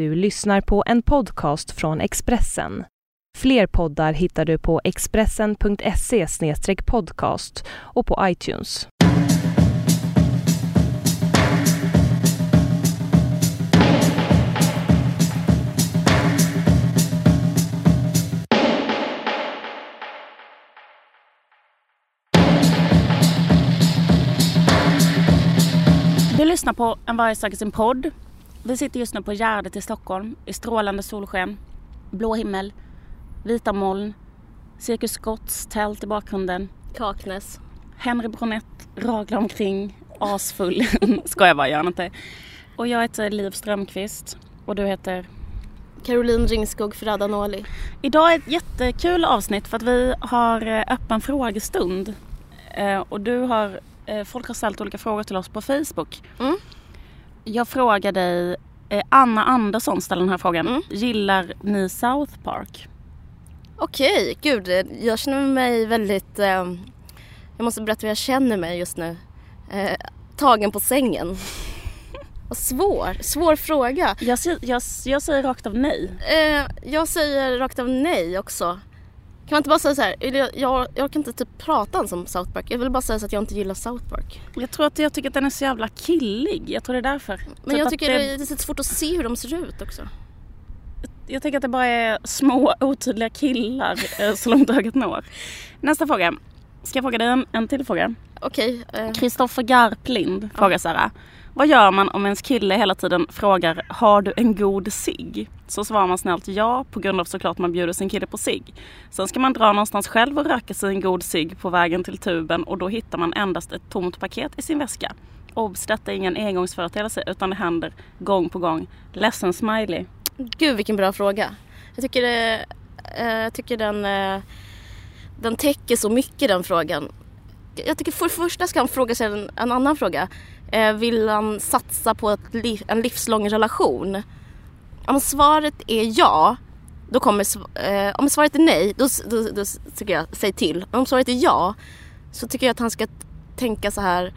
Du lyssnar på en podcast från Expressen. Fler poddar hittar du på expressen.se podcast och på iTunes. Du lyssnar på En varje sak i sin podd. Vi sitter just nu på Gärdet i Stockholm i strålande solsken, blå himmel, vita moln, Cirkus Scotts tält i bakgrunden, Kaknäs. Henry Bronett raglar omkring, asfull. Ska jag bara göra inte. Och jag heter Liv Strömqvist och du heter? Caroline Ringskog Ferrada-Noli. Idag är ett jättekul avsnitt för att vi har eh, öppen frågestund. Eh, Och du har, eh, folk har ställt olika frågor till oss på Facebook. Mm. Jag frågar dig, eh, Anna Andersson ställer den här frågan. Mm. Gillar ni South Park? Okej, gud. Jag känner mig väldigt... Eh, jag måste berätta hur jag känner mig just nu. Eh, tagen på sängen. Vad svår. Svår fråga. Jag, säger- jag, jag säger rakt av nej. Eh, jag säger rakt av nej också. Kan man inte bara säga så här, jag, jag, jag kan inte typ prata ens om South Park. Jag vill bara säga så att jag inte gillar South Park. Jag tror att jag tycker att den är så jävla killig. Jag tror det är därför. Men Typ jag tycker det... det är så svårt att se hur de ser ut också. Jag tycker att det bara är små otydliga killar eh, så långt ögat når. Nästa fråga. Ska jag fråga dig en, en till fråga? Okej. eh, Kristoffer Garplind frågar så här. Vad gör man om ens kille hela tiden frågar Har du en god cigg? Så svarar man snällt ja på grund av såklart man bjuder sin kille på cigg. Sen ska man dra någonstans själv och röka sig en god cigg på vägen till tuben och då hittar man endast ett tomt paket i sin väska. Obs! Detta är ingen engångsföreteelse utan det händer gång på gång. Ledsen smiley. Gud vilken bra fråga. Jag tycker, det, eh, jag tycker den, eh, den täcker så mycket den frågan. Jag tycker för det första ska han fråga sig en, en annan fråga. Eh, vill han satsa på ett liv, en livslång relation? Om svaret är ja, då kommer, sv- eh, om svaret är nej, då, då, då tycker jag, säg till. Om svaret är ja, så tycker jag att han ska tänka så här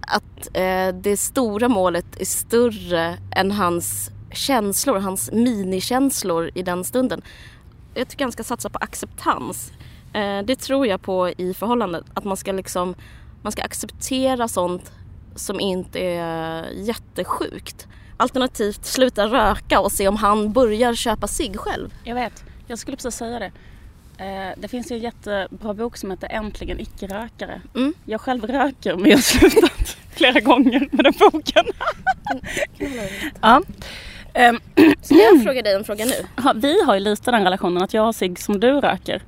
att eh, det stora målet är större än hans känslor, hans minikänslor i den stunden. Jag tycker han ska satsa på acceptans. Eh, det tror jag på i förhållandet. Att man ska liksom man ska acceptera sånt som inte är jättesjukt. Alternativt sluta röka och se om han börjar köpa sig själv. Jag vet, jag skulle precis säga det. Eh, det finns ju en jättebra bok som heter Äntligen icke-rökare. Mm. Jag själv röker men jag har slutat flera gånger med den boken. ja. Ehm, Ska jag fråga dig en fråga nu? vi har ju lite den relationen att jag har cigg som du röker.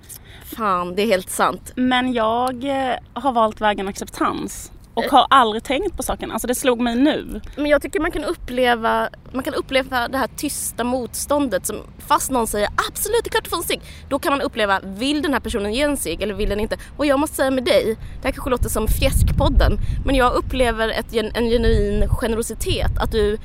Fan, det är helt sant. Men jag eh, har valt vägen acceptans. Och har aldrig tänkt på saken. Alltså det slog mig nu. Men jag tycker man kan uppleva, man kan uppleva det här tysta motståndet som fast någon säger absolut det är klart du får en cigg. Då kan man uppleva, vill den här personen ge en cigg eller vill den inte? Och jag måste säga med dig, det här kanske låter som fjäskpodden, men jag upplever ett, en genuin generositet. Att du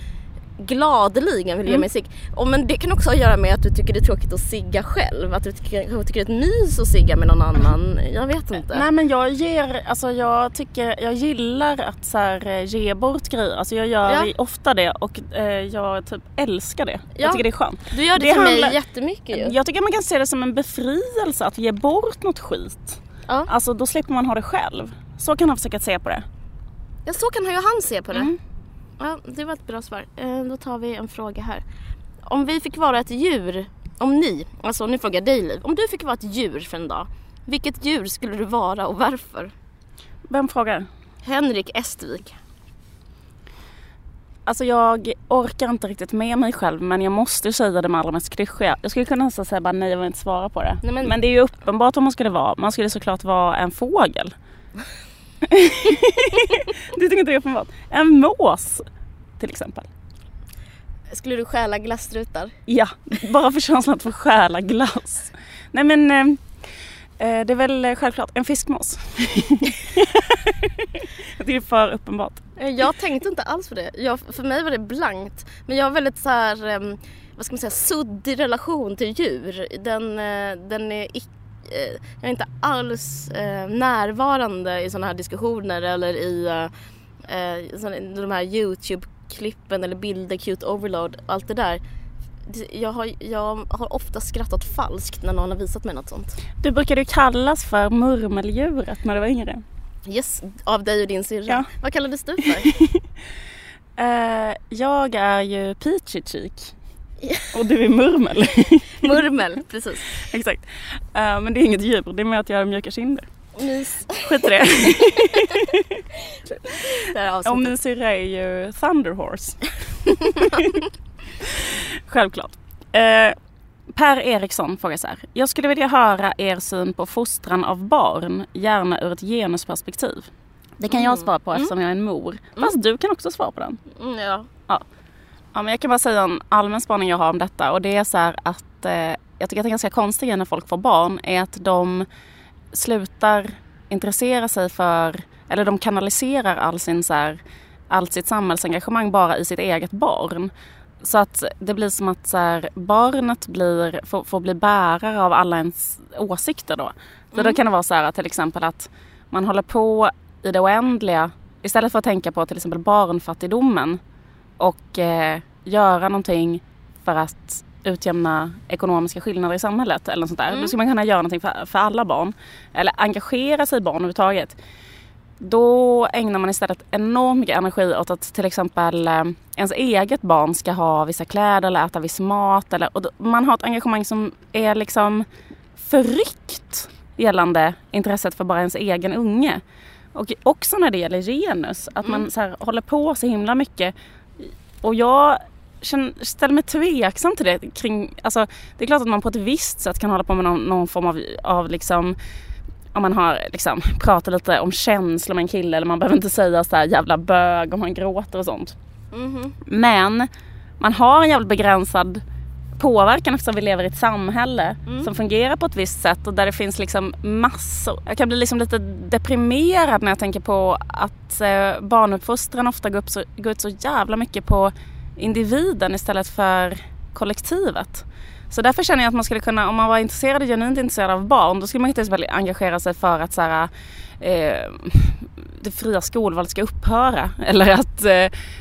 gladeligen vill ge mig cigg. Och men det kan också ha att göra med att du tycker det är tråkigt att sigga själv. Att du tycker, tycker det är ett mys att sigga med någon annan. Jag vet inte. Nej men jag ger, alltså jag tycker, jag gillar att så här, eh, ge bort grejer. Alltså jag gör Ja. ofta det och eh, jag typ älskar det. Ja. Jag tycker det är skönt. du gör det, det till handlar- mig jättemycket ju. Jag tycker man kan se det som en befrielse att ge bort något skit. Ja. Alltså då slipper man ha det själv. Så kan han försöka se på det. Ja, så kan ju han se på det. Mm. Ja, det var ett bra svar. Eh, då tar vi en fråga här. Om vi fick vara ett djur, om ni, alltså nu frågar jag dig Liv. Om du fick vara ett djur för en dag, vilket djur skulle du vara och varför? Vem frågar? Henrik Estvik. Alltså jag orkar inte riktigt med mig själv men jag måste säga det med allra mest klyschiga. Jag skulle kunna nästan säga bara nej jag vill inte svara på det. Nej, men- men... det är ju uppenbart vad man skulle vara. Man skulle såklart vara en fågel. du tycker inte det är uppenbart? En mås till exempel. Skulle du stjäla glasstrutar? Ja, bara för känslan att få stjäla glass. Nej men eh, eh, det är väl eh, självklart en fiskmås. det är för uppenbart. Eh, Jag tänkte inte alls på det. Jag, för mig var det blankt. Men jag har väldigt så här, vad ska man säga, suddig relation till djur. Den, den är ic- eh, jag är inte alls eh, närvarande i sådana här diskussioner eller i eh, eh, såna- de här Youtube klippen eller bilder, cute overload, allt det där. Jag har, jag har ofta skrattat falskt när någon har visat mig något sånt. Du brukade ju kallas för murmeldjuret när du var yngre. Yes, av dig och din syrra. Ja. Vad kallades du för? Eh, jag är ju Peachy Cheek. Och du är murmel. Murmel, precis. Exakt. Eh, men det är inget djur, det är mer att jag har mjuka kinder. Mys. Skit i det. Och min syrra är ju Thunder Horse. Självklart. Eh, per Eriksson frågar så här. Jag skulle vilja höra er syn på fostran av barn, gärna ur ett genusperspektiv. Det kan jag Mm. svara på eftersom jag är en mor. Fast du kan också svara på den. Mm, ja. Ja, men jag kan bara säga en allmän spaning jag har om detta och det är så här att eh, jag tycker att det är ganska konstigt när folk får barn är att de slutar intressera sig för, eller de kanaliserar all sin så här, allt sitt samhällsengagemang bara i sitt eget barn. Så att det blir som att så här, barnet blir, får, får bli bärare av alla ens åsikter då. Så då kan det vara så här att till exempel att man håller på i det oändliga istället för att tänka på till exempel barnfattigdomen och eh, göra någonting för att utjämna ekonomiska skillnader i samhället eller något sånt där. Mm. Då ska man kunna göra någonting för, för alla barn. Eller engagera sig i barn överhuvudtaget. Då ägnar man istället enormt mycket energi åt att till exempel eh, ens eget barn ska ha vissa kläder eller äta viss mat. Eller, och då, man har ett engagemang som är liksom förryckt gällande intresset för bara ens egen unge. Och också när det gäller genus, att man Mm. så här, håller på så himla mycket. Och jag känner, ställer mig tveksam till det. Kring, alltså, det är klart att man på ett visst sätt kan hålla på med någon, någon form av, av liksom om man har liksom pratat lite om känslor med en kille eller man behöver inte säga så här jävla bög om man gråter och sånt. Mhm. Men man har en jävligt begränsad påverkan eftersom vi lever i ett samhälle Mm. som fungerar på ett visst sätt och där det finns liksom massor. Jag kan bli liksom lite deprimerad när jag tänker på att eh, barnuppfostran ofta går, så, går ut så jävla mycket på individen istället för kollektivet. Så därför känner jag att man skulle kunna, om man var intresserad, genuint intresserad av barn, då skulle man exempel engagera sig för att så här, eh, det fria skolvalet ska upphöra. Eller att eh,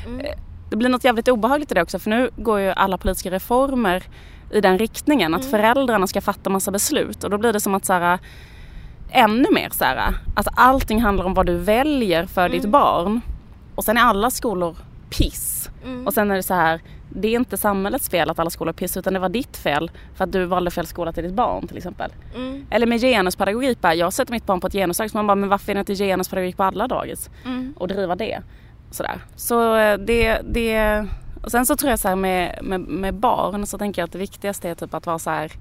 Mm. Det blir något jävligt obehagligt i det också för nu går ju alla politiska reformer i den riktningen att Mm. föräldrarna ska fatta massa beslut och då blir det som att så här, ännu mer så här, att allting handlar om vad du väljer för ditt Mm. barn och sen är alla skolor piss Mm. och sen är det så här det är inte samhällets fel att alla skolor är piss utan det var ditt fel för att du valde fel skola till ditt barn till exempel. Mm. Eller med genuspedagogik bara, jag sätter mitt barn på ett genusdagis man bara men varför är det inte genuspedagogik på alla dagis? Mm. och driva det. Sådär. Så eh, det, det och sen så tror jag så här med, med, med barn så tänker jag att det viktigaste är typ att vara så här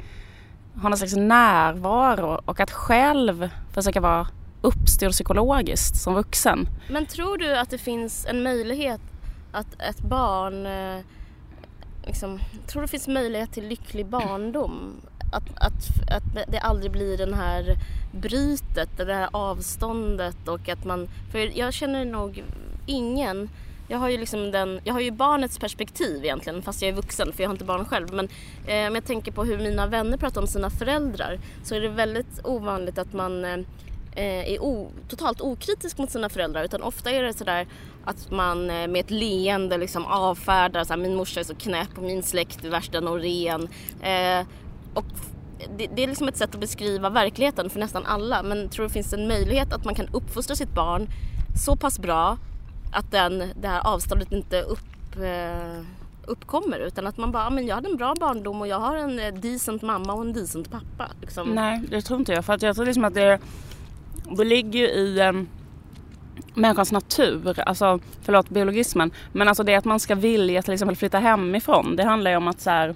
ha någon slags närvaro och att själv försöka vara uppstyrd psykologiskt som vuxen. Men tror du att det finns en möjlighet att ett barn eh, liksom, tror du det finns möjlighet till lycklig barndom? Att, att, att det aldrig blir den här brytet, det här avståndet och att man, för jag känner nog ingen jag har ju liksom den, jag har ju barnets perspektiv egentligen fast jag är vuxen för jag har inte barn själv. Men eh, om jag tänker på hur mina vänner pratar om sina föräldrar så är det väldigt ovanligt att man eh, eh är o, totalt okritisk mot sina föräldrar utan ofta är det sådär att man eh, med ett leende liksom avfärdar såhär, min morsa är så knäpp och min släkt är värsta Norén. Eh, och det, det är liksom ett sätt att beskriva verkligheten för nästan alla men tror du det finns en möjlighet att man kan uppfostra sitt barn så pass bra att den, det här avståndet inte upp, eh, uppkommer utan att man bara, men jag hade en bra barndom och jag har en eh, decent mamma och en decent pappa. Liksom. Nej, det tror inte jag. För att jag tror liksom att det, det ligger ju i um, människans natur, alltså förlåt biologismen, men alltså det att man ska vilja till exempel flytta hemifrån, det handlar ju om att så här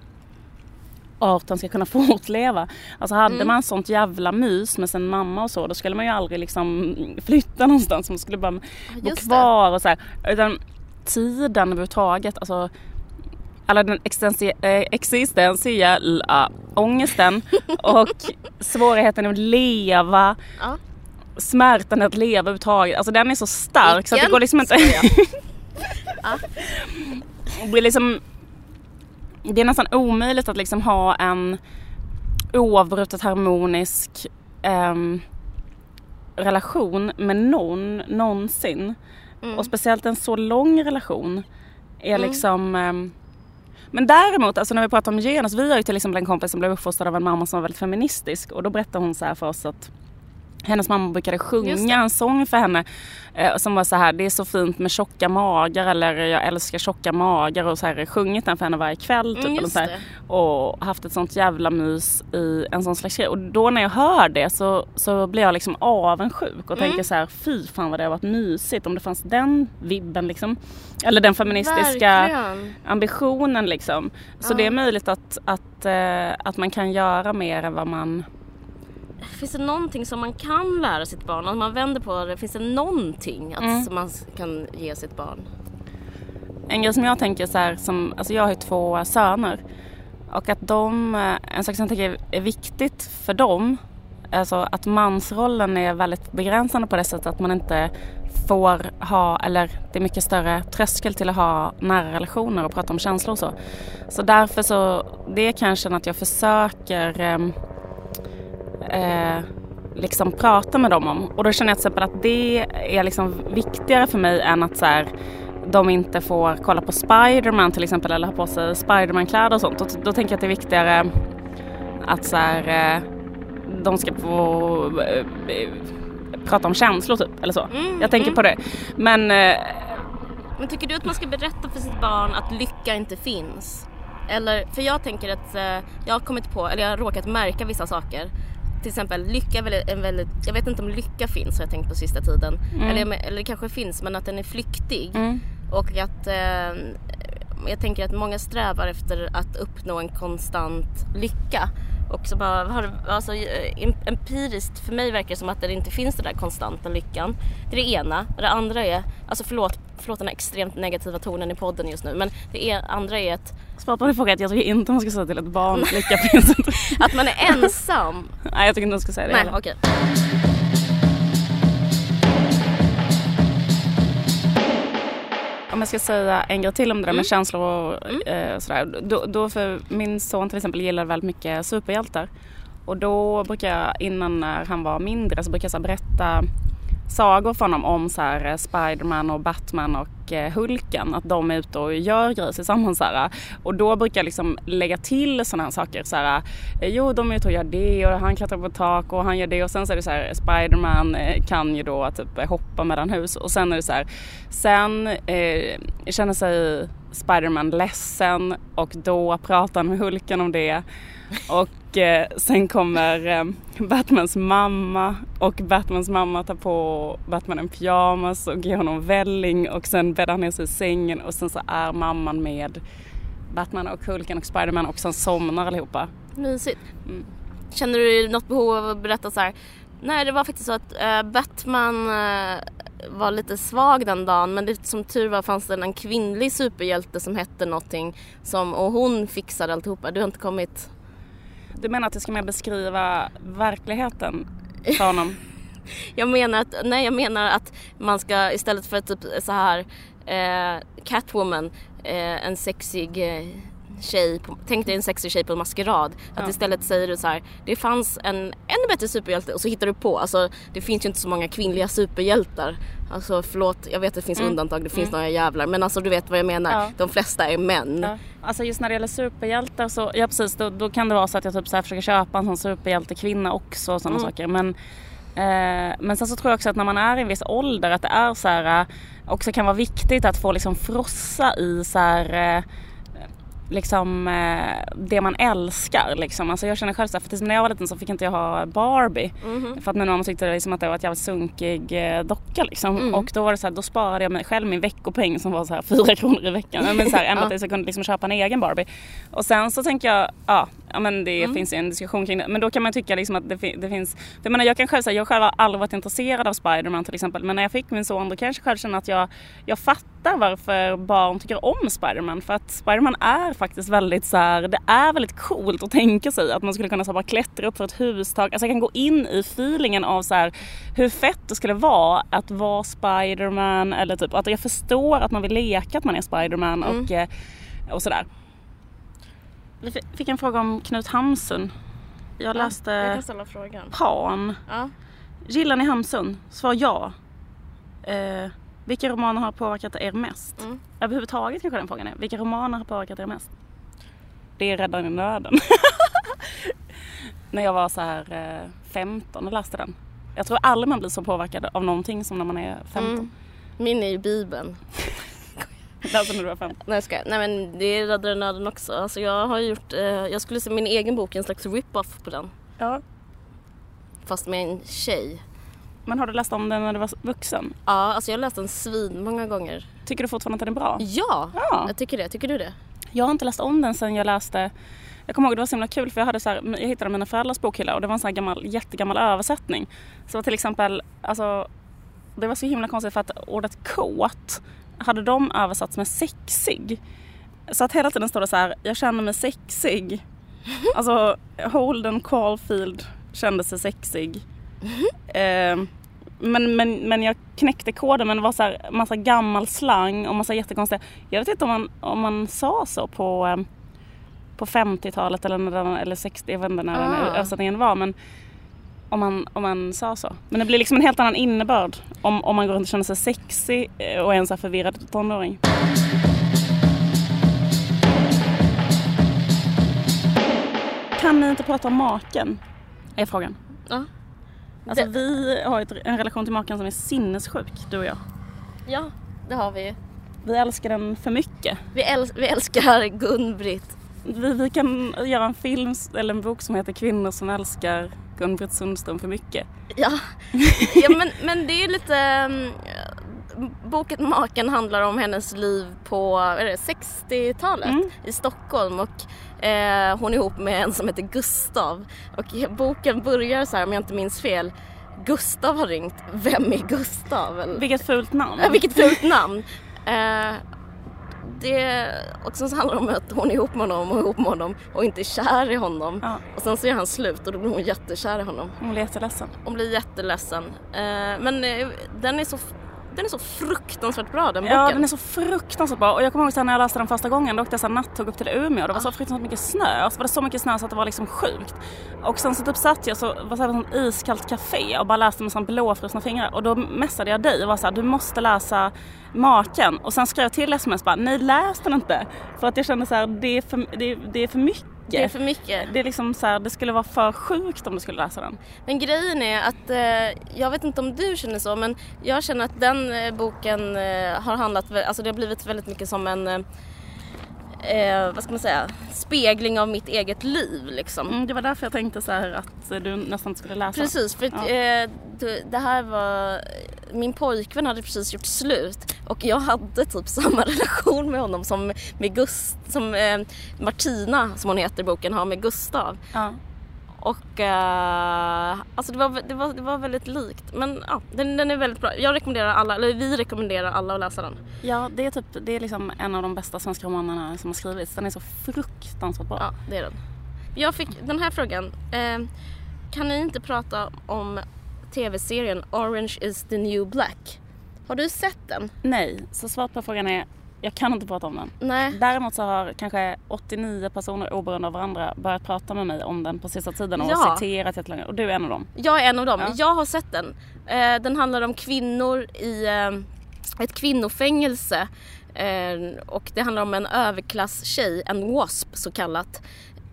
arten ska kunna fortleva. Alltså hade Mm. man sånt jävla mys med sin mamma och så, då skulle man ju aldrig liksom flytta någonstans. Man skulle bara bo Just det. kvar och så här. Utan tiden överhuvudtaget, alltså alla den eh, existentiella ångesten och svårigheten att leva, Ja. smärtan att leva överhuvudtaget. Alltså den är så stark så att det Vilken går liksom inte... det blir liksom... Det är nästan omöjligt att liksom ha en oavbrutet harmonisk ehm, relation med någon någonsin. Mm. Och speciellt en så lång relation är Mm. liksom ehm, men däremot, alltså när vi pratar om genus, vi har ju till exempel en kompis som blev uppfostrad av en mamma som var väldigt feministisk och då berättade hon så här för oss att hennes mamma brukade sjunga en sång för henne eh, som var så här, det är så fint med tjocka magar eller jag älskar tjocka magar och så här sjungit den för henne varje kväll typ, Mm, eller så här, och haft ett sånt jävla mys i en sån slags grej. Och då när jag hör det så, så blir jag liksom avundsjuk och Mm. tänker så här, fy fan vad det har varit mysigt om det fanns den vibben liksom. Eller den feministiska Verkligen. ambitionen liksom. Så Ja. det är möjligt att, att, eh, att man kan göra mer än vad man... Finns det någonting som man kan lära sitt barn? Om man vänder på det, finns det någonting att Mm. som man kan ge sitt barn? En grej som jag tänker så här, som, alltså jag har ju två söner. Och att de, eh, en sak som jag tänker är viktigt för dem, alltså att mansrollen är väldigt begränsande på det sättet att man inte får ha, eller det är mycket större tröskel till att ha nära relationer och prata om känslor och så. Så därför så, det kan jag känna att jag försöker ehm, eh, liksom prata med dem om. Och då känner jag till exempel att det är liksom viktigare för mig än att så här, de inte får kolla på Spiderman till exempel eller ha på sig Spiderman-kläder och sånt. Då, då tänker jag att det är viktigare att så här, eh, de ska få eh, eh, prata om känslor typ eller så. Mm, Jag tänker mm. på det. Men eh, Men tycker du att man ska berätta för sitt barn att lycka inte finns? Eller, för jag tänker att eh, jag har kommit på, eller jag har råkat märka vissa saker. Till exempel lycka är en väldigt, jag vet inte om lycka finns har jag tänkt på sista tiden. Mm. Eller, eller det kanske finns men att den är flyktig. mm, Och att eh, jag tänker att många strävar efter att uppnå en konstant lycka. Och så bara, har, alltså, eh, em- empiriskt, för mig verkar det som att det inte finns den där konstanta lyckan. Det är det ena. Det andra är, alltså förlåt, förlåt den här extremt negativa tonen i podden just nu. Men det är, andra är att, svar på din fråga jag tycker inte man ska säga till ett barn att lycka finns inte. att man är ensam. Nej jag tycker inte man ska säga det Nej, heller. okej. Om jag ska säga en grej till om det där Mm. med känslor och eh, sådär. Då, då för min son till exempel gillar väldigt mycket superhjältar. Och då brukar jag innan när han var mindre så brukar jag så berätta sagor för honom om så här eh, Spiderman och Batman och eh, Hulken. Att de är ute och gör grejer tillsammans. Så här. Och då brukar jag liksom lägga till sådana här saker. Så här, eh, jo, de är ute och gör det och han klättrar på ett tak och han gör det. Och sen så är det så här Spiderman kan ju då typ hoppa mellan hus. Och sen är det så här. Sen eh, känner sig Spiderman ledsen och då pratar han med Hulken om det. Och eh, sen kommer eh, Batmans mamma och Batmans mamma tar på Batman en pyjamas och ger honom välling och sen bäddar han ner sig i sängen och sen så är mamman med Batman och Hulken och Spiderman och sen somnar allihopa. Mysigt. Mm. Känner du något behov av att berätta så här? Nej, det var faktiskt så att eh, Batman eh, var lite svag den dagen men det, som tur var fanns det en kvinnlig superhjälte som hette någonting som, och hon fixade alltihopa. Du har inte kommit... Du menar att jag ska mer beskriva verkligheten för honom? Jag menar att, nej jag menar att man ska istället för typ så här eh, Catwoman, eh, en sexig eh, tjej, på, tänk dig en sexig tjej på en maskerad. Att Ja. istället säger du så här, det fanns en ännu bättre superhjälte och så hittar du på, alltså det finns ju inte så många kvinnliga superhjältar. Alltså förlåt, jag vet att det finns Mm. undantag, det finns Mm. några jävlar men alltså du vet vad jag menar. Ja. De flesta är män. Ja. Alltså just när det gäller superhjältar så, ja precis, då, då kan det vara så att jag typ så här försöker köpa en sån superhjältekvinna också och sådana Mm. saker. Men, eh, men sen så tror jag också att när man är i en viss ålder att det är så här, eh, också kan vara viktigt att få liksom frossa i så här eh, liksom eh, det man älskar liksom. Alltså jag känner själv så här, för tills när jag var liten så fick inte jag ha Barbie. Mhm. För att min mamma tyckte liksom att det var ett jävligt sunkig eh, docka liksom. Mm. Och då var det så här, då sparade jag mig själv min veckopeng som var så här 4 kronor i veckan. Men så här, ända tills jag kunde liksom köpa en egen Barbie. Och sen så tänker jag, ja, ja men det Mm. finns ju en diskussion kring det. Men då kan man tycka liksom att det, fi- det finns, för jag menar jag kan själv säga, jag själv har aldrig varit intresserad av Spiderman till exempel. Men när jag fick min son då kanske jag själv känner att jag, jag fattar varför barn tycker om Spiderman. För att Spiderman är faktiskt väldigt så här, det är väldigt coolt att tänka sig att man skulle kunna så bara klättra upp för ett hustak. Alltså jag kan gå in i feelingen av så här, hur fett det skulle vara att vara Spiderman eller typ att jag förstår att man vill leka att man är Spiderman och, eh, och sådär. Vi fi- fick en fråga om Knut Hamsun. Jag läste Jag kan ställa frågan. Pan. Ja. Gillar ni Hamsun? Svar ja. Eh, Vilka romaner har påverkat er mest? Mm. Överhuvudtaget kanske den frågan är. Vilka romaner har påverkat er mest? Det är Räddaren i nöden. när jag var så här eh, 15 och läste den. Jag tror aldrig man blir så påverkad av någonting som när man är 15. Mm. Min är ju Bibeln. Läste när du var 15. Nej jag skojar. Nej men det är Räddare nöden också. Alltså jag har gjort, eh, jag skulle se min egen bok, en slags rip-off på den. Ja. Fast med en tjej. Men har du läst om den när du var vuxen? Ja, alltså jag har läst den svin många gånger. Tycker du fortfarande att den är bra? Ja, Ja. jag tycker det. Tycker du det? Jag har inte läst om den sen jag läste jag kommer ihåg det var så himla kul för jag, hade så här, jag hittade mina föräldrars bokhylla och det var en sån här gammal, jättegammal översättning. Så till exempel, alltså, det var så himla konstigt för att ordet kåt hade de översatts med sexig. Så att hela tiden står det så här, jag känner mig sexig. Alltså Holden Caulfield kände sig sexig. Eh, men, men, men jag knäckte koden men det var så här massa gammal slang och massa jättekonstiga. Jag vet inte om man, om man sa så på, eh, på 50-talet eller, när den, eller 60, jag vet inte när den Ah. översättningen var. Men om man, om man sa så. Men det blir liksom en helt annan innebörd om, om man går runt och känner sig sexig eh, och är en så här förvirrad tonåring. Kan ni inte prata om maken? Är frågan. Ja. Alltså Det- vi har ett, en relation till maken som är sinnessjuk, du och jag. Ja, det har vi ju. Vi älskar den för mycket. Vi, äl- vi älskar Gun-Britt. Vi, vi kan göra en film eller en bok som heter Kvinnor som älskar Gun-Britt Sundström för mycket. Ja, ja men, men det är lite... mm, boken Maken handlar om hennes liv på vad är det, 60-talet Mm. i Stockholm och eh, hon är ihop med en som heter Gustav. Och boken börjar så här om jag inte minns fel. Gustav har ringt. Vem är Gustav? Eller? Vilket fult namn. Ja, vilket fult namn. Eh, det, och sen så handlar det om att hon är ihop med honom och ihop med honom och inte är kär i honom. Ja, Och sen så är han slut och då blir hon jättekär i honom. hon blir jätteledsen. Hon blir jätteledsen. Eh, men eh, den är så den är så fruktansvärt bra den boken. Ja, den är så fruktansvärt bra. Och jag kommer ihåg sen när jag läste den första gången, då åkte jag så nattåg upp till Umeå. Det var så fruktansvärt mycket snö. Och så var det så mycket snö så att det var liksom sjukt. Och sen så typ satt jag så var här ett iskallt café och bara läste med sån blåfrusna fingrar. Och då messade jag dig och var så här, du måste läsa Maken. Och sen skrev jag till sms bara, nej läs den inte. För att jag kände så här, det är för, det det är för mycket. Det är för mycket. Det är liksom så här, det skulle vara för sjukt om du skulle läsa den. Men grejen är att, eh, jag vet inte om du känner så, men jag känner att den eh, boken eh, har handlat, alltså det har blivit väldigt mycket som en, eh, eh, vad ska man säga, spegling av mitt eget liv liksom. Mm, det var därför jag tänkte så här att du nästan skulle läsa. Precis, för Ja. eh, det, det här var... Min pojkvän hade precis gjort slut och jag hade typ samma relation med honom som med Gust, som eh, Martina, som hon heter i boken, har med Gustav. Ja. Och eh, alltså det var, det, var, det var väldigt likt. Men ja, den, den är väldigt bra. Jag rekommenderar alla, eller vi rekommenderar alla att läsa den. Ja, det är, typ, det är liksom en av de bästa svenska romanerna som har skrivits. Den är så fruktansvärt bra. Ja, det är den. Jag fick den här frågan. Eh, kan ni inte prata om tv-serien Orange is the new black? Har du sett den? Nej, så svaret på frågan är jag kan inte prata om den. Nej. Däremot så har kanske 89 personer oberoende av varandra börjat prata med mig om den på sista tiden och Ja. citerat jättelänge. Och du är en av dem. Jag är en av dem. Ja. Jag har sett den. Eh, den handlar om kvinnor i eh, ett kvinnofängelse. Eh, och det handlar om en överklasstjej, en WASP så kallat.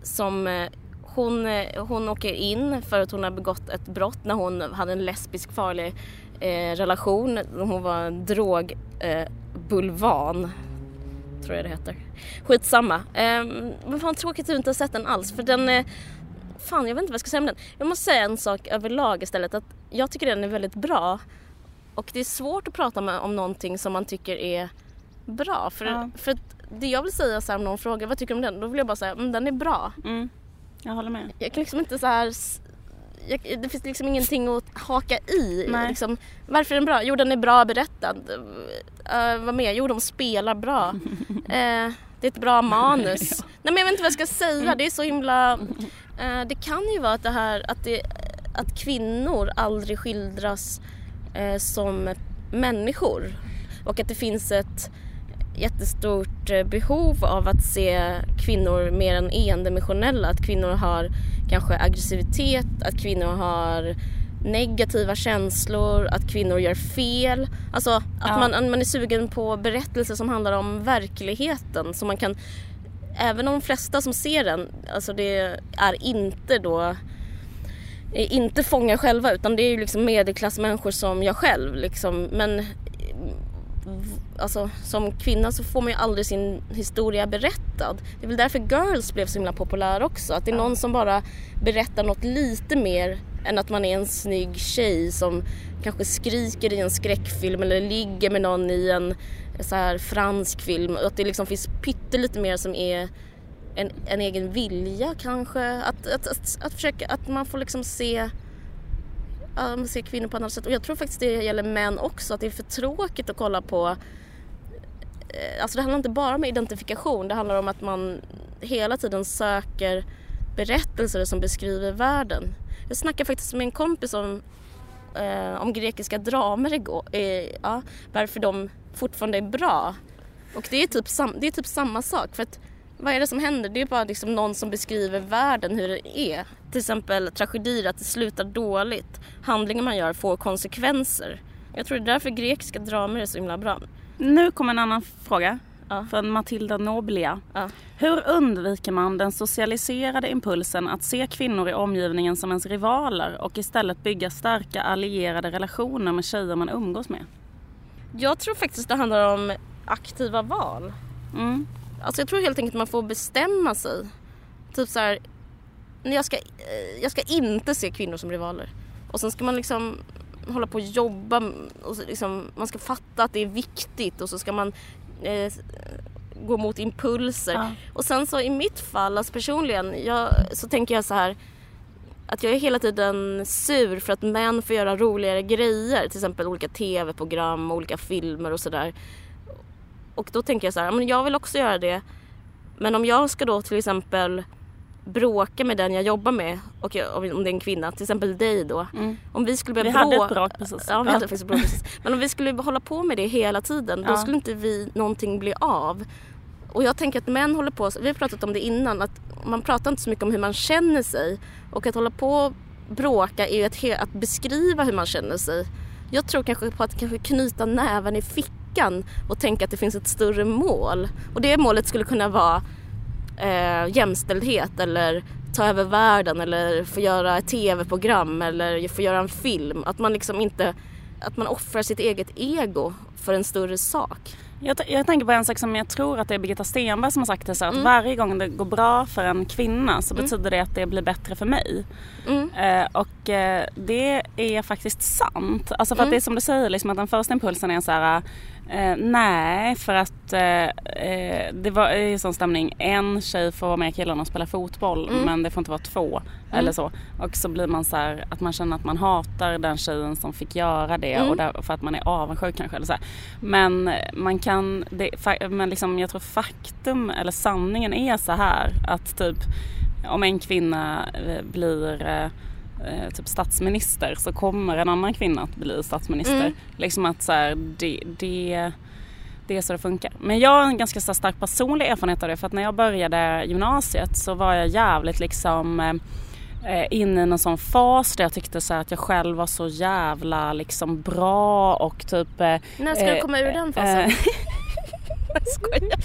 Som hon, hon åker in för att hon har begått ett brott när hon hade en lesbisk farlig eh, relation. Hon var. Eh, bulvan, tror jag det heter. Skitsamma. Eh, men fan tråkigt att du inte har sett den alls för den eh, Fan jag vet inte vad jag ska säga om den. Jag måste säga en sak överlag istället att jag tycker den är väldigt bra. Och det är svårt att prata med, om någonting som man tycker är bra. För, Ja. för det jag vill säga så här, om någon frågar vad tycker du om den? Då vill jag bara säga mm, den är bra. Mm. Jag håller med. Jag kan liksom inte så här det finns liksom ingenting att haka i. Liksom, varför är den bra? Jo den är bra berättad. Uh, vad mer? Jo de spelar bra. Eh, det är ett bra manus. Nej men jag vet inte vad jag ska säga. Det är så himla... eh, det kan ju vara att det här att, det, att kvinnor aldrig skildras som människor. Och att det finns ett jättestort eh, behov av att se kvinnor mer än endimensionella. Att kvinnor har kanske aggressivitet, att kvinnor har negativa känslor, att kvinnor gör fel. Alltså att Ja. man, man är sugen på berättelser som handlar om verkligheten. Så man kan, även om de flesta som ser den, alltså det är inte då inte fångar själva utan det är ju liksom medelklassmänniskor som jag själv liksom. Men alltså, som kvinna så får man ju aldrig sin historia berättad. Det är väl därför Girls blev så himla populär också. Att det är någon som bara berättar något lite mer än att man är en snygg tjej som kanske skriker i en skräckfilm eller ligger med någon i en så här fransk film. Att det liksom finns pyttelite mer som är en, en egen vilja kanske. Att, att, att, att försöka, att man får liksom se man ser kvinnor på ett annat sätt. Och jag tror faktiskt det gäller män också, att det är för tråkigt att kolla på eh, Alltså det handlar inte bara om identifikation, det handlar om att man hela tiden söker berättelser som beskriver världen. Jag snackade faktiskt med en kompis om, eh, om grekiska dramer igår, eh, ja, varför de fortfarande är bra. Och det är, typ sam, det är typ samma sak. För att vad är det som händer? Det är bara liksom någon som beskriver världen hur det är. Till exempel tragedier, att det slutar dåligt. Handlingar man gör får konsekvenser. Jag tror det är därför grekiska dramer är så himla bra. Nu kommer en annan fråga. Ja. Från Matilda Noblia. Ja. Hur undviker man den socialiserade impulsen att se kvinnor i omgivningen som ens rivaler och istället bygga starka allierade relationer med tjejer man umgås med? Jag tror faktiskt det handlar om aktiva val. Mm. Alltså jag tror helt enkelt man får bestämma sig. Typ så här, jag ska, jag ska inte se kvinnor som rivaler. Och sen ska man liksom hålla på och jobba och liksom, man ska fatta att det är viktigt och så ska man eh, gå mot impulser. Ja. Och sen så i mitt fall, alltså personligen, jag, så tänker jag så här att jag är hela tiden sur för att män får göra roligare grejer. Till exempel olika tv-program, olika filmer och sådär. Och då tänker jag så här, men jag vill också göra det. Men om jag ska då till exempel bråka med den jag jobbar med, och jag, om det är en kvinna, till exempel dig då. Mm. Om vi skulle börja Vi hade ett bråk precis. Ja, vi hade faktiskt bråk precis. Men om vi skulle hålla på med det hela tiden, då Ja. skulle inte vi någonting bli av. Och jag tänker att män håller på, vi har pratat om det innan, att man pratar inte så mycket om hur man känner sig. Och att hålla på och bråka är ju he- att beskriva hur man känner sig. Jag tror kanske på att kanske knyta näven i fickan och tänka att det finns ett större mål. Och det målet skulle kunna vara eh, jämställdhet eller ta över världen eller få göra ett tv-program eller få göra en film. Att man liksom inte, att man offrar sitt eget ego för en större sak. Jag, jag tänker på en sak som jag tror att det är Birgitta Stenberg som har sagt det så att Mm. varje gång det går bra för en kvinna så betyder det att det blir bättre för mig. Mm. Eh, och eh, det är faktiskt sant. Alltså för att Mm. det är som du säger, liksom att den första impulsen är så här eh, nej för att eh, eh, det var i sån stämning, en tjej får vara med killarna och spela fotboll Mm. men det får inte vara två eller så. Och så blir man så här att man känner att man hatar den tjejen som fick göra det Mm. och där, för att man är avundsjuk kanske eller så här. Men eh, man kan, det, men liksom jag tror faktum eller sanningen är så här att typ om en kvinna eh, blir eh, eh, typ statsminister så kommer en annan kvinna att bli statsminister. Mm. Liksom att så här, det, det, det är så det funkar. Men jag har en ganska så stark personlig erfarenhet av det för att när jag började gymnasiet så var jag jävligt liksom eh, eh, inne i någon sån fas där jag tyckte så att jag själv var så jävla liksom bra och typ eh, När ska du komma ur den fasen? Eh, jag skojar.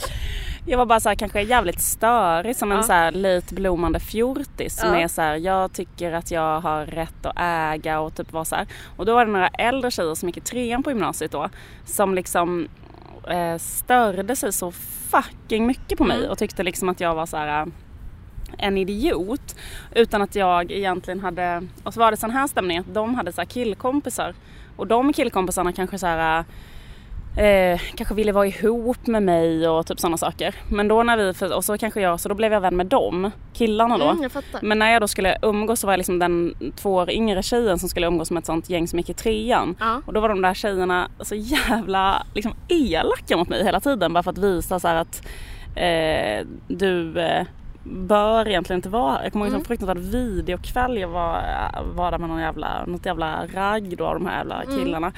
Jag var bara så här, kanske jävligt störig som en Ja. så här lite blommande fjortis som Ja. är så här, jag tycker att jag har rätt att äga och typ vara så här. Och då var det några äldre tjejer som gick i trean på gymnasiet då som liksom eh, störde sig så fucking mycket på mig Mm. och tyckte liksom att jag var så här en idiot utan att jag egentligen hade, och så var det sån här stämning att de hade så här killkompisar och de killkompisarna kanske så här Eh, kanske ville vara ihop med mig och typ sådana saker. Men då när vi, och så kanske jag, så då blev jag vän med dem, killarna då. Mm. Men när jag då skulle umgås så var jag liksom den två år yngre tjejen som skulle umgås med ett sånt gäng som gick i trean. Ja. Och då var de där tjejerna så jävla liksom elaka mot mig hela tiden bara för att visa så att eh, du eh, bör egentligen inte vara här. Jag kommer ihåg en Mm. fruktansvärd videokväll jag var, var där med någon jävla, något jävla ragg då av de här jävla Mm. killarna.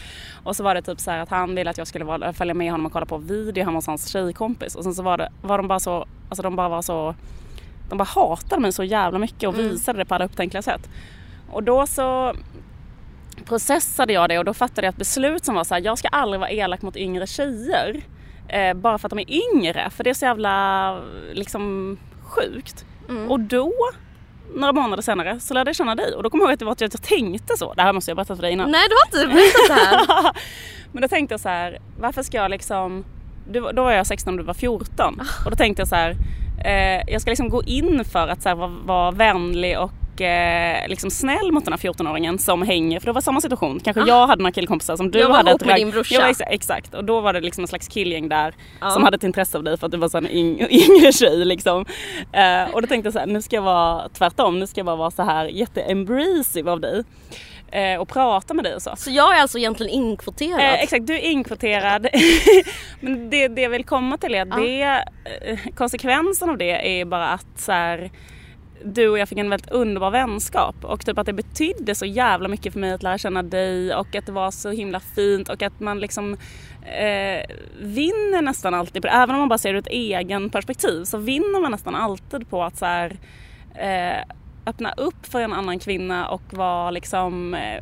Och så var det typ så här att han ville att jag skulle vara, följa med honom och kolla på video hemma hos hans tjejkompis. Och sen så var, det, var de bara så, alltså de bara var så, de bara hatade mig så jävla mycket och Mm. visade det på alla upptänkliga sätt. Och då så processade jag det och då fattade jag ett beslut som var så här, jag ska aldrig vara elak mot yngre tjejer. Eh, bara för att de är yngre, för det är så jävla liksom sjukt. Mm. Och då, några månader senare, så lärde jag känna dig och då kommer jag ihåg att det var att jag tänkte så. Det här måste jag berätta för dig innan. Nej du har inte berättat det här. Men då tänkte jag så här, varför ska jag liksom, du, då var jag 16 och du var 14. Ah. Och då tänkte jag så här, eh, jag ska liksom gå in för att så här, vara, vara vänlig och eh, liksom snäll mot den här 14-åringen som hänger, för det var samma situation. Kanske Ah. jag hade några killkompisar som du Jag var hade. ihop med din brorsa. Ja, exa- exakt. Och då var det liksom en slags killgäng där Ja. som hade ett intresse av dig för att du var en yng- yngre tjej liksom. Eh, och då tänkte jag så här, nu ska jag vara tvärtom, nu ska jag bara vara så här jätte-embracive av dig. Eh, och prata med dig och så. Så jag är alltså egentligen inkvoterad? Eh, exakt, du är inkvoterad. Men det, det jag vill komma till är att Ja. det, konsekvensen av det är bara att så här, du och jag fick en väldigt underbar vänskap och typ att det betydde så jävla mycket för mig att lära känna dig och att det var så himla fint och att man liksom eh, vinner nästan alltid, på det. även om man bara ser det ur ett egen perspektiv så vinner man nästan alltid på att så här, eh, öppna upp för en annan kvinna och vara liksom, eh,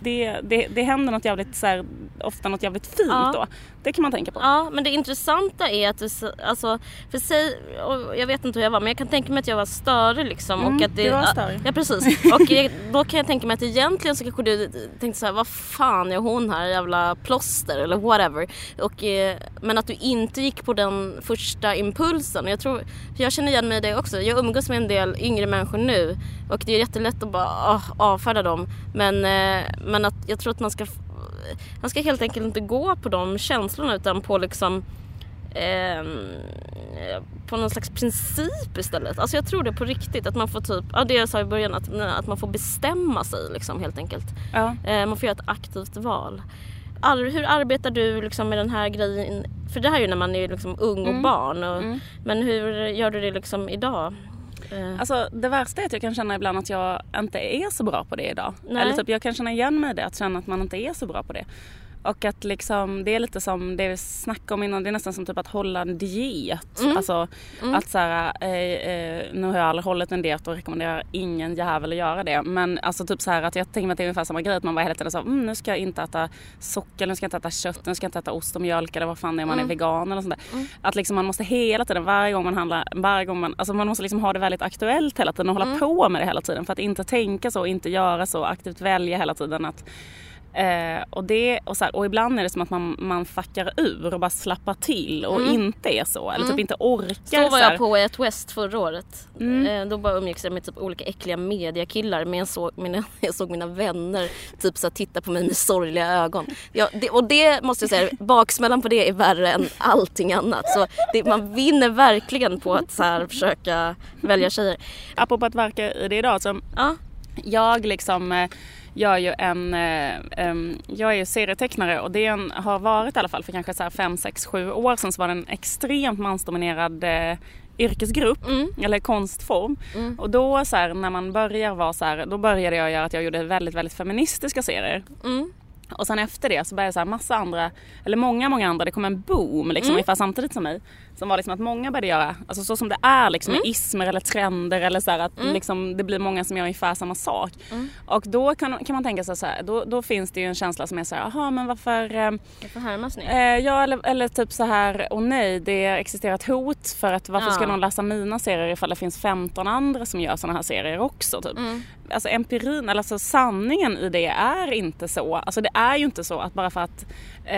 det, det, det händer något jävligt, så här, ofta något jävligt fint Ja. då. Det kan man tänka på. Ja, men det intressanta är att du, alltså, för sig, jag vet inte hur jag var, men jag kan tänka mig att jag var störig liksom. Mm, och att det, du var störig. Ja, precis. Och jag, då kan jag tänka mig att egentligen så kanske du tänkte så här, vad fan är hon här, jävla plåster eller whatever. Och, eh, men att du inte gick på den första impulsen. Jag, tror, jag känner igen mig i det också. Jag umgås med en del yngre människor nu och det är jättelätt att bara ah, avfärda dem. Men, eh, men att jag tror att man ska man ska helt enkelt inte gå på de känslorna utan på liksom ehm, på någon slags princip istället. Alltså jag tror det på riktigt. Att man får typ, ja det jag sa i början, att, att man får bestämma sig liksom helt enkelt. Ja. Eh, man får göra ett aktivt val. Ar- hur arbetar du liksom med den här grejen? För det här är ju när man är liksom ung och Mm. barn. Och, Mm. Men hur gör du det liksom idag? Eh, Alltså det värsta är att jag kan känna ibland att jag inte är så bra på det idag. Nej. Eller typ jag kan känna igen mig i det, att känna att man inte är så bra på det. Och att liksom, det är lite som det vi snackade om innan, det är nästan som typ att hålla en diet. Mm. Alltså Mm. att så här, eh, eh, nu har jag aldrig hållit en diet och rekommenderar ingen jävel att göra det. Men alltså typ så här att jag tänker mig att det är ungefär samma grej, att man bara hela tiden så mm, nu ska jag inte äta socker, nu ska jag inte äta kött, nu ska jag inte äta ost och mjölk eller vad fan det är man Mm. är vegan eller sånt där. Mm. Att liksom man måste hela tiden, varje gång man handlar, varje gång man, alltså man måste liksom ha det väldigt aktuellt hela tiden och hålla Mm. på med det hela tiden för att inte tänka så, inte göra så, aktivt välja hela tiden att Eh, och, det, och, så här, och ibland är det som att man, man fuckar ur och bara slappar till och Mm. inte är så. Eller Mm. typ inte orkar. Så var jag på Way Out West förra året. Mm. Eh, Då bara umgicks jag med typ olika äckliga mediakillar men jag såg mina, jag såg mina vänner typ så här, titta på mig med sorgliga ögon. Ja, det, och det måste jag säga, baksmällan på det är värre än allting annat. Så det, man vinner verkligen på att så här, försöka välja tjejer. Apropå att verka i det idag så Ja, jag liksom eh, gör ju en, em, jag är serietecknare och det är en, har varit i alla fall för kanske så här 5, 6, 7 år sedan så var det en extremt mansdominerad eh, yrkesgrupp mm, eller konstform. mm, Och då så här, när man börjar vara så här, då började jag göra att jag gjorde väldigt, väldigt feministiska serier. mm, Och sen efter det så började så här massa andra, eller många, många andra, det kom en boom liksom Mm. ungefär samtidigt som mig. Som var liksom att många började göra, alltså så som det är liksom Mm. med ismer eller trender eller så här att Mm. liksom, det blir många som gör ungefär samma sak. mm. Och då kan, kan man tänka sig så här, då, då finns det ju en känsla som är så här, jaha men varför eh, Jag får härmas nu. Eh, ja eller, eller typ så här, åh nej det existerar ett hot för att varför ska Ja. någon läsa mina serier ifall det finns 15 andra som gör såna här serier också typ. Mm. Alltså empirin, eller alltså sanningen i det är inte så. Alltså det är ju inte så att bara för att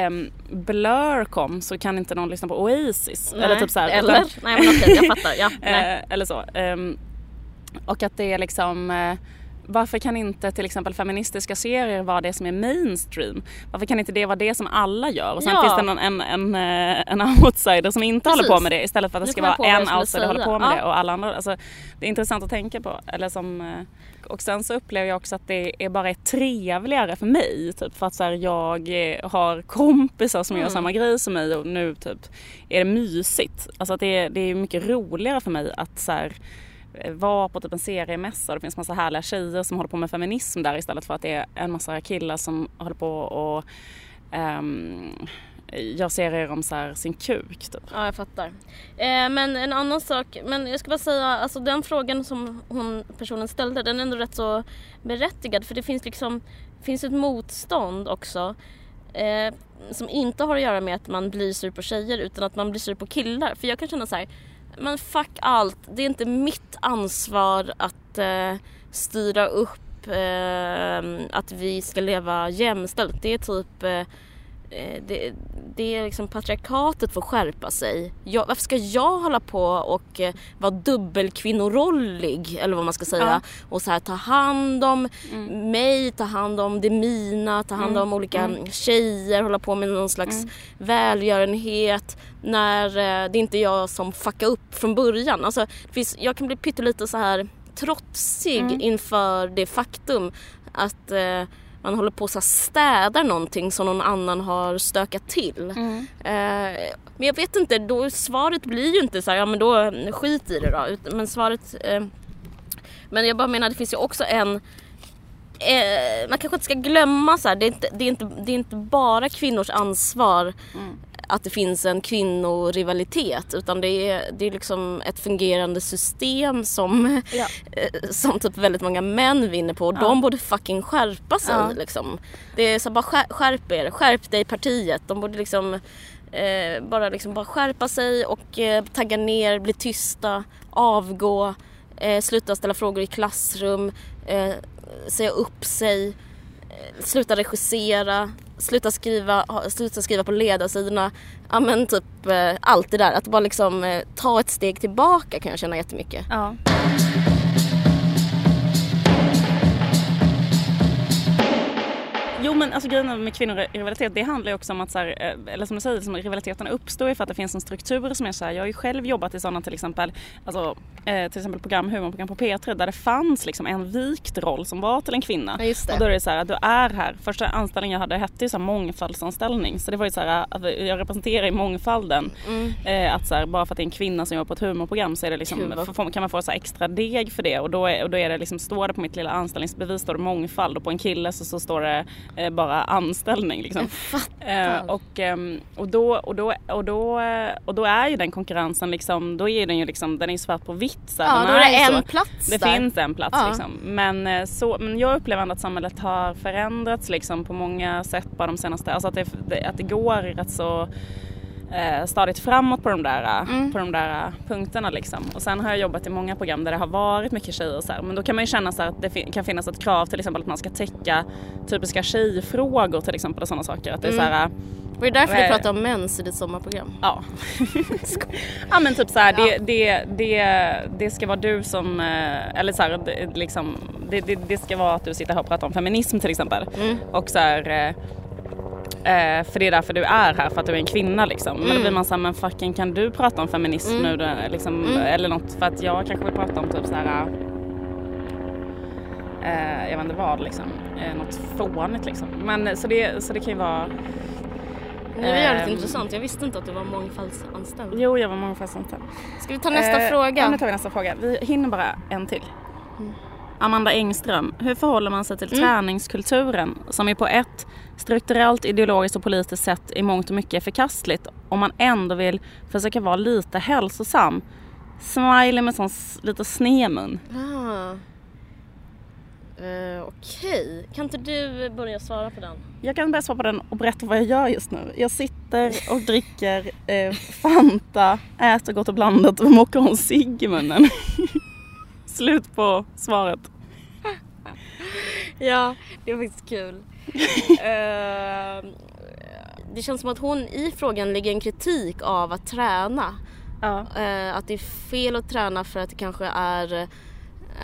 um, Blur kom så kan inte någon lyssna på Oasis. Eller typ så här, Eller? utan- Nej men okej, jag fattar. Ja. Eh, eller så. Ehm, och att det är liksom eh, varför kan inte till exempel feministiska serier vara det som är mainstream? Varför kan inte det vara det som alla gör? Och sen Ja. finns det någon, en, en, eh, en outsider som inte Precis. håller på med det istället för att det ska vara en outsider håller säga. på med Ja. det och alla andra. Alltså, det är intressant att tänka på. Eller som, eh, och sen så upplever jag också att det är bara är trevligare för mig. Typ, för att så här, jag eh, har kompisar som gör Mm. samma grej som mig och nu typ är det mysigt. Alltså att det, är, det är mycket roligare för mig att så här, var vara på typ en seriemässa och det finns massa härliga tjejer som håller på med feminism där istället för att det är en massa killar som håller på och ehm, gör serier om så här, sin kuk typ. Ja, jag fattar. Eh, men en annan sak, men jag ska bara säga, alltså den frågan som hon, personen ställde, den är ändå rätt så berättigad för det finns liksom, finns ett motstånd också eh, som inte har att göra med att man blir sur på tjejer utan att man blir sur på killar. För jag kan känna så här, men fuck allt, det är inte mitt ansvar att eh, styra upp eh, att vi ska leva jämställt. Det är typ eh, det, det är liksom patriarkatet får skärpa sig. Jag, varför ska jag hålla på och eh, vara dubbelkvinnorollig eller vad man ska säga Ja. och så här ta hand om mig, ta hand om det mina, ta hand om olika tjejer, hålla på med någon slags välgörenhet när eh, det är inte jag som fuckar upp från början. Alltså, finns, jag kan bli pyttelite så här trotsig inför det faktum att eh, man håller på här städar någonting som någon annan har stökat till. Eh, men jag vet inte, då, svaret blir ju inte så här, ja men då skit i det då. Men svaret... Eh, men jag bara menar, det finns ju också en... Eh, man kanske inte ska glömma så här, det är inte, det är inte, det är inte bara kvinnors ansvar att det finns en kvinnorivalitet utan det är, det är liksom ett fungerande system som, Ja. eh, som typ väldigt många män vinner på och de borde fucking skärpa sig Ja. liksom. Det är så bara skär, skärp er, skärp dig partiet. De borde liksom eh, bara liksom bara skärpa sig och eh, tagga ner, bli tysta, avgå, eh, sluta ställa frågor i klassrum, eh, säga upp sig, eh, sluta regissera, sluta skriva, sluta skriva på ledarsidorna. Ja men typ eh, allt det där. Att bara liksom eh, ta ett steg tillbaka kan jag känna jättemycket. Ja. Jo men alltså grejen med kvinnorivalitet det handlar ju också om att så här, eh, eller som du säger, liksom, rivaliteterna uppstår ju för att det finns en struktur som är så här, jag har ju själv jobbat i sådana till exempel, alltså eh, till exempel program, humorprogram på P3 där det fanns liksom en vikt roll som var till en kvinna. Ja, just det. Och då är det så här, du är här, första anställningen jag hade hette ju så här mångfaldsanställning så det var ju så här, att jag representerar i mångfalden. Mm. Eh, att så här, bara för att det är en kvinna som jobbar på ett humorprogram så är det liksom, Kul, kan man få så extra deg för det och då är, och då är det liksom, står det på mitt lilla anställningsbevis står det mångfald och på en kille så, så står det eh, bara anställning liksom. Eh, och, ehm, och, då, och, då, och, då, och då är ju den konkurrensen liksom, då är den ju liksom, den är svart på vitt. Så Ja, då är det en så. plats Det där. finns en plats Ja. liksom. Men, eh, så, men jag upplever ändå att samhället har förändrats liksom på många sätt bara de senaste, alltså att det, att det går rätt så eh, stadigt framåt på de, där, eh, Mm. på de där eh, punkterna liksom. Och sen har jag jobbat i många program där det har varit mycket tjejer och så här. Men då kan man ju känna så att det fin- kan finnas ett krav till exempel att man ska täcka typiska tjejfrågor till exempel och sådana saker. Att det är så här, eh, Var det därför du Eh. pratade om mens i ditt sommarprogram? Ja. ja men typ så här, det, det, det, det ska vara du som, eh, eller så här, det, liksom, det, det, det ska vara att du sitter här och pratar om feminism till exempel. Och så här, eh, för det är därför du är här, för att du är en kvinna liksom. Men då blir man såhär, men fucking kan du prata om feminism nu då, liksom, eller något? För att jag kanske vill prata om typ så här. Eh, jag vet inte vad liksom, eh, något fånigt liksom. Men så det, så det kan ju vara Det var jävligt Ehm. intressant. Jag visste inte att du var mångfaldsanställd. Jo, jag var mångfaldsanställd. Ska vi ta nästa Eh, fråga? Ja, nu tar vi nästa fråga. Vi hinner bara en till. Amanda Engström, hur förhåller man sig till Mm. träningskulturen som är på ett strukturellt, ideologiskt och politiskt sätt i mångt och mycket är förkastligt om man ändå vill försöka vara lite hälsosam? Smiley med sån lite snemun. Ah. Eh, Okej, kan inte du börja svara på den? Jag kan börja svara på den och berätta vad jag gör just nu. Jag sitter och dricker eh, Fanta, äter gott och blandat och mockar en cigg i munnen. Slut på svaret. Ja, det var faktiskt kul. Eh, det känns som att hon i frågan lägger en kritik av att träna. Ja. Eh, att det är fel att träna för att det kanske är eh,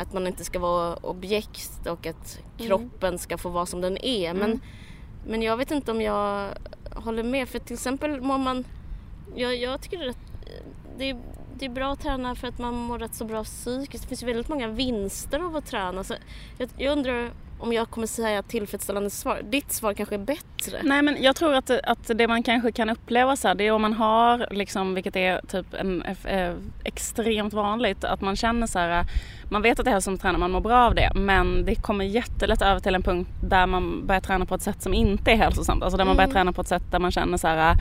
att man inte ska vara objekt och att kroppen ska få vara som den är. Men, men jag vet inte om jag håller med. För till exempel mår man... Jag, jag tycker det det, är, det är bra att träna för att man mår rätt så bra psykiskt. Det finns ju väldigt många vinster av att träna. Så jag, jag undrar om jag kommer säga tillfredsställande svar. Ditt svar kanske är bättre. Nej men jag tror att, att det man kanske kan uppleva så här, det är om man har liksom, vilket är typ en, eh, extremt vanligt, att man känner så här, man vet att det är som tränar, man mår bra av det, men det kommer jättelätt över till en punkt där man börjar träna på ett sätt som inte är hälsosamt. Alltså där man börjar mm. träna på ett sätt där man känner så här,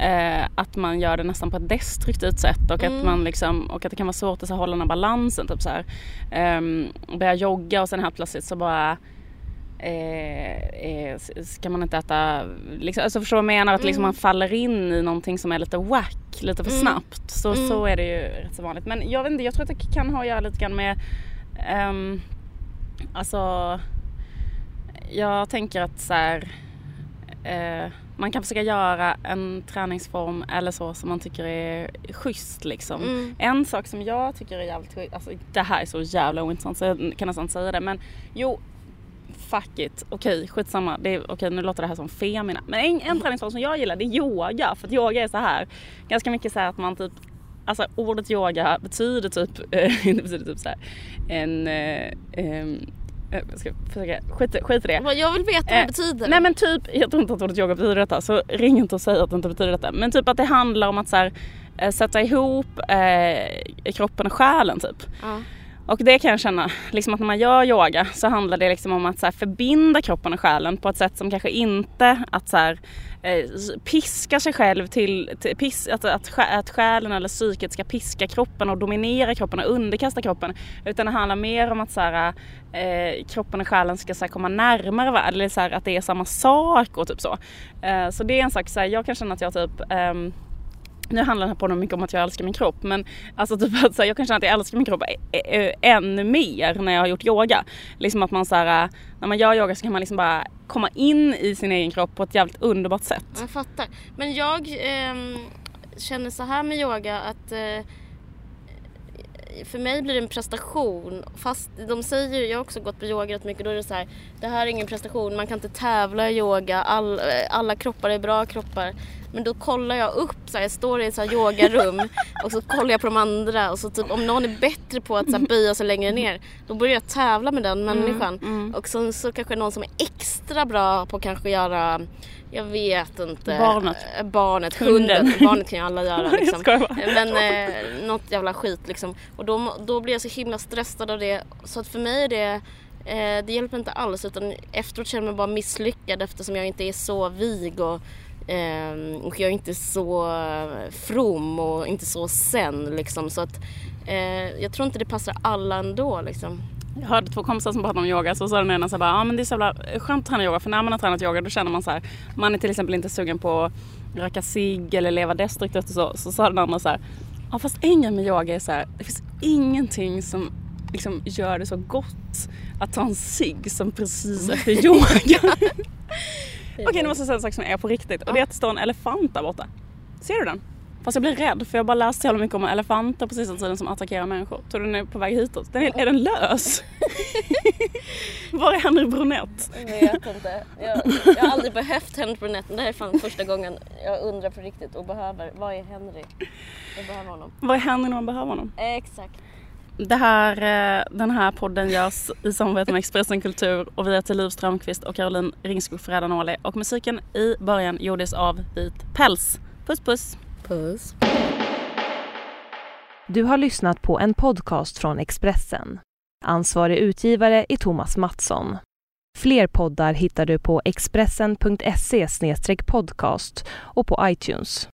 eh, att man gör det nästan på ett destruktivt sätt och, mm. att, man liksom, och att det kan vara svårt att så, hålla den här balansen. Typ så här. Eh, börja jogga och sen här plötsligt så bara Eh, eh, ska man inte äta, liksom, alltså förstår du vad jag menar? Att liksom mm. man faller in i någonting som är lite wack lite för mm. snabbt. Så, mm. så är det ju rätt så vanligt. Men jag vet inte, jag tror att det kan ha att göra lite grann med um, Alltså Jag tänker att så här, eh, man kan försöka göra en träningsform eller så som man tycker är schysst liksom. Mm. En sak som jag tycker är jävligt schysst, alltså det här är så jävla ointressant så jag kan nästan säga det men jo fuck it, okej okay, skitsamma, det är, okay, nu låter det här som femina. Men en, en träningsform som jag gillar det är yoga. För att yoga är så här ganska mycket så här att man typ Alltså ordet yoga betyder typ, det betyder typ så här, en äh, jag ska försöka, skit, skit i det. Jag vill veta vad det betyder. Nej men typ, jag tror inte att ordet yoga betyder detta så ring inte och säg att det inte betyder detta. Men typ att det handlar om att så här, sätta ihop eh, kroppen och själen typ. Uh. Och det kan jag känna, liksom att när man gör yoga så handlar det liksom om att så här, förbinda kroppen och själen på ett sätt som kanske inte att så här, eh, piska sig själv till, till pis, att, att, att själen eller psyket ska piska kroppen och dominera kroppen och underkasta kroppen. Utan det handlar mer om att så här, eh, kroppen och själen ska så här, komma närmare varandra, eller så att det är samma sak och typ så. Eh, så det är en sak, så jag kan känna att jag typ ehm, nu handlar den här podden mycket om att jag älskar min kropp men alltså typ att så här, jag kan känna att jag älskar min kropp eh, eh, ännu mer när jag har gjort yoga. Liksom att man så här, eh, när man gör yoga så kan man liksom bara komma in i sin egen kropp på ett jävligt underbart sätt. Jag fattar. Men jag eh, känner så här med yoga att eh, för mig blir det en prestation. Fast de säger, jag har också gått på yoga rätt mycket, då är det så här, det här är ingen prestation, man kan inte tävla i yoga, all, alla kroppar är bra kroppar. Men då kollar jag upp, så här, jag står i ett så här yogarum och så kollar jag på de andra och så typ om någon är bättre på att så här, böja sig längre ner då börjar jag tävla med den mm, människan. Mm, mm. Och sen så kanske någon som är extra bra på att kanske göra jag vet inte. Barnet. Eh, barnet, hunden. hunden. Barnet kan ju alla göra liksom. Men eh, något jävla skit liksom. Och då, då blir jag så himla stressad av det. Så att för mig är det eh, det hjälper inte alls utan efteråt känner jag mig bara misslyckad eftersom jag inte är så vig och Eh, och jag är inte så from och inte så sen liksom. Så att eh, jag tror inte det passar alla ändå liksom. Jag hörde två kompisar som pratade om yoga så sa den ena så bara, ja men det är så jävla skönt att träna yoga för när man har tränat yoga då känner man så här, man är till exempel inte sugen på att röka cigg eller leva destruktivt och så. Så sa den andra så här, ja fast en grej med yoga är så här, det finns ingenting som liksom gör det så gott att ta en cigg som precis efter yoga. Okej nu måste jag säga en sak som är på riktigt och det är att det står en elefant där borta. Ser du den? Fast jag blir rädd för jag har bara läst så jävla mycket om elefanter på sista tiden som attackerar människor. Tror du den är på väg hitåt? Den är, är den lös? Var är Henry Brunett? Jag vet inte. Jag, jag har aldrig behövt Henry Brunett det här är fan första gången jag undrar på riktigt och behöver. Vad är Henry? Jag behöver honom. Vad är Henry när man behöver honom? Exakt. Det här, eh, den här podden görs i samarbete med Expressen Kultur och vi heter Liv Strömqvist och Caroline Ringskog Fredanoli och musiken i början gjordes av Vit Päls. Puss puss! Puss! Du har lyssnat på en podcast från Expressen. Ansvarig utgivare är Thomas Mattsson. Fler poddar hittar du på expressen.se podcast och på iTunes.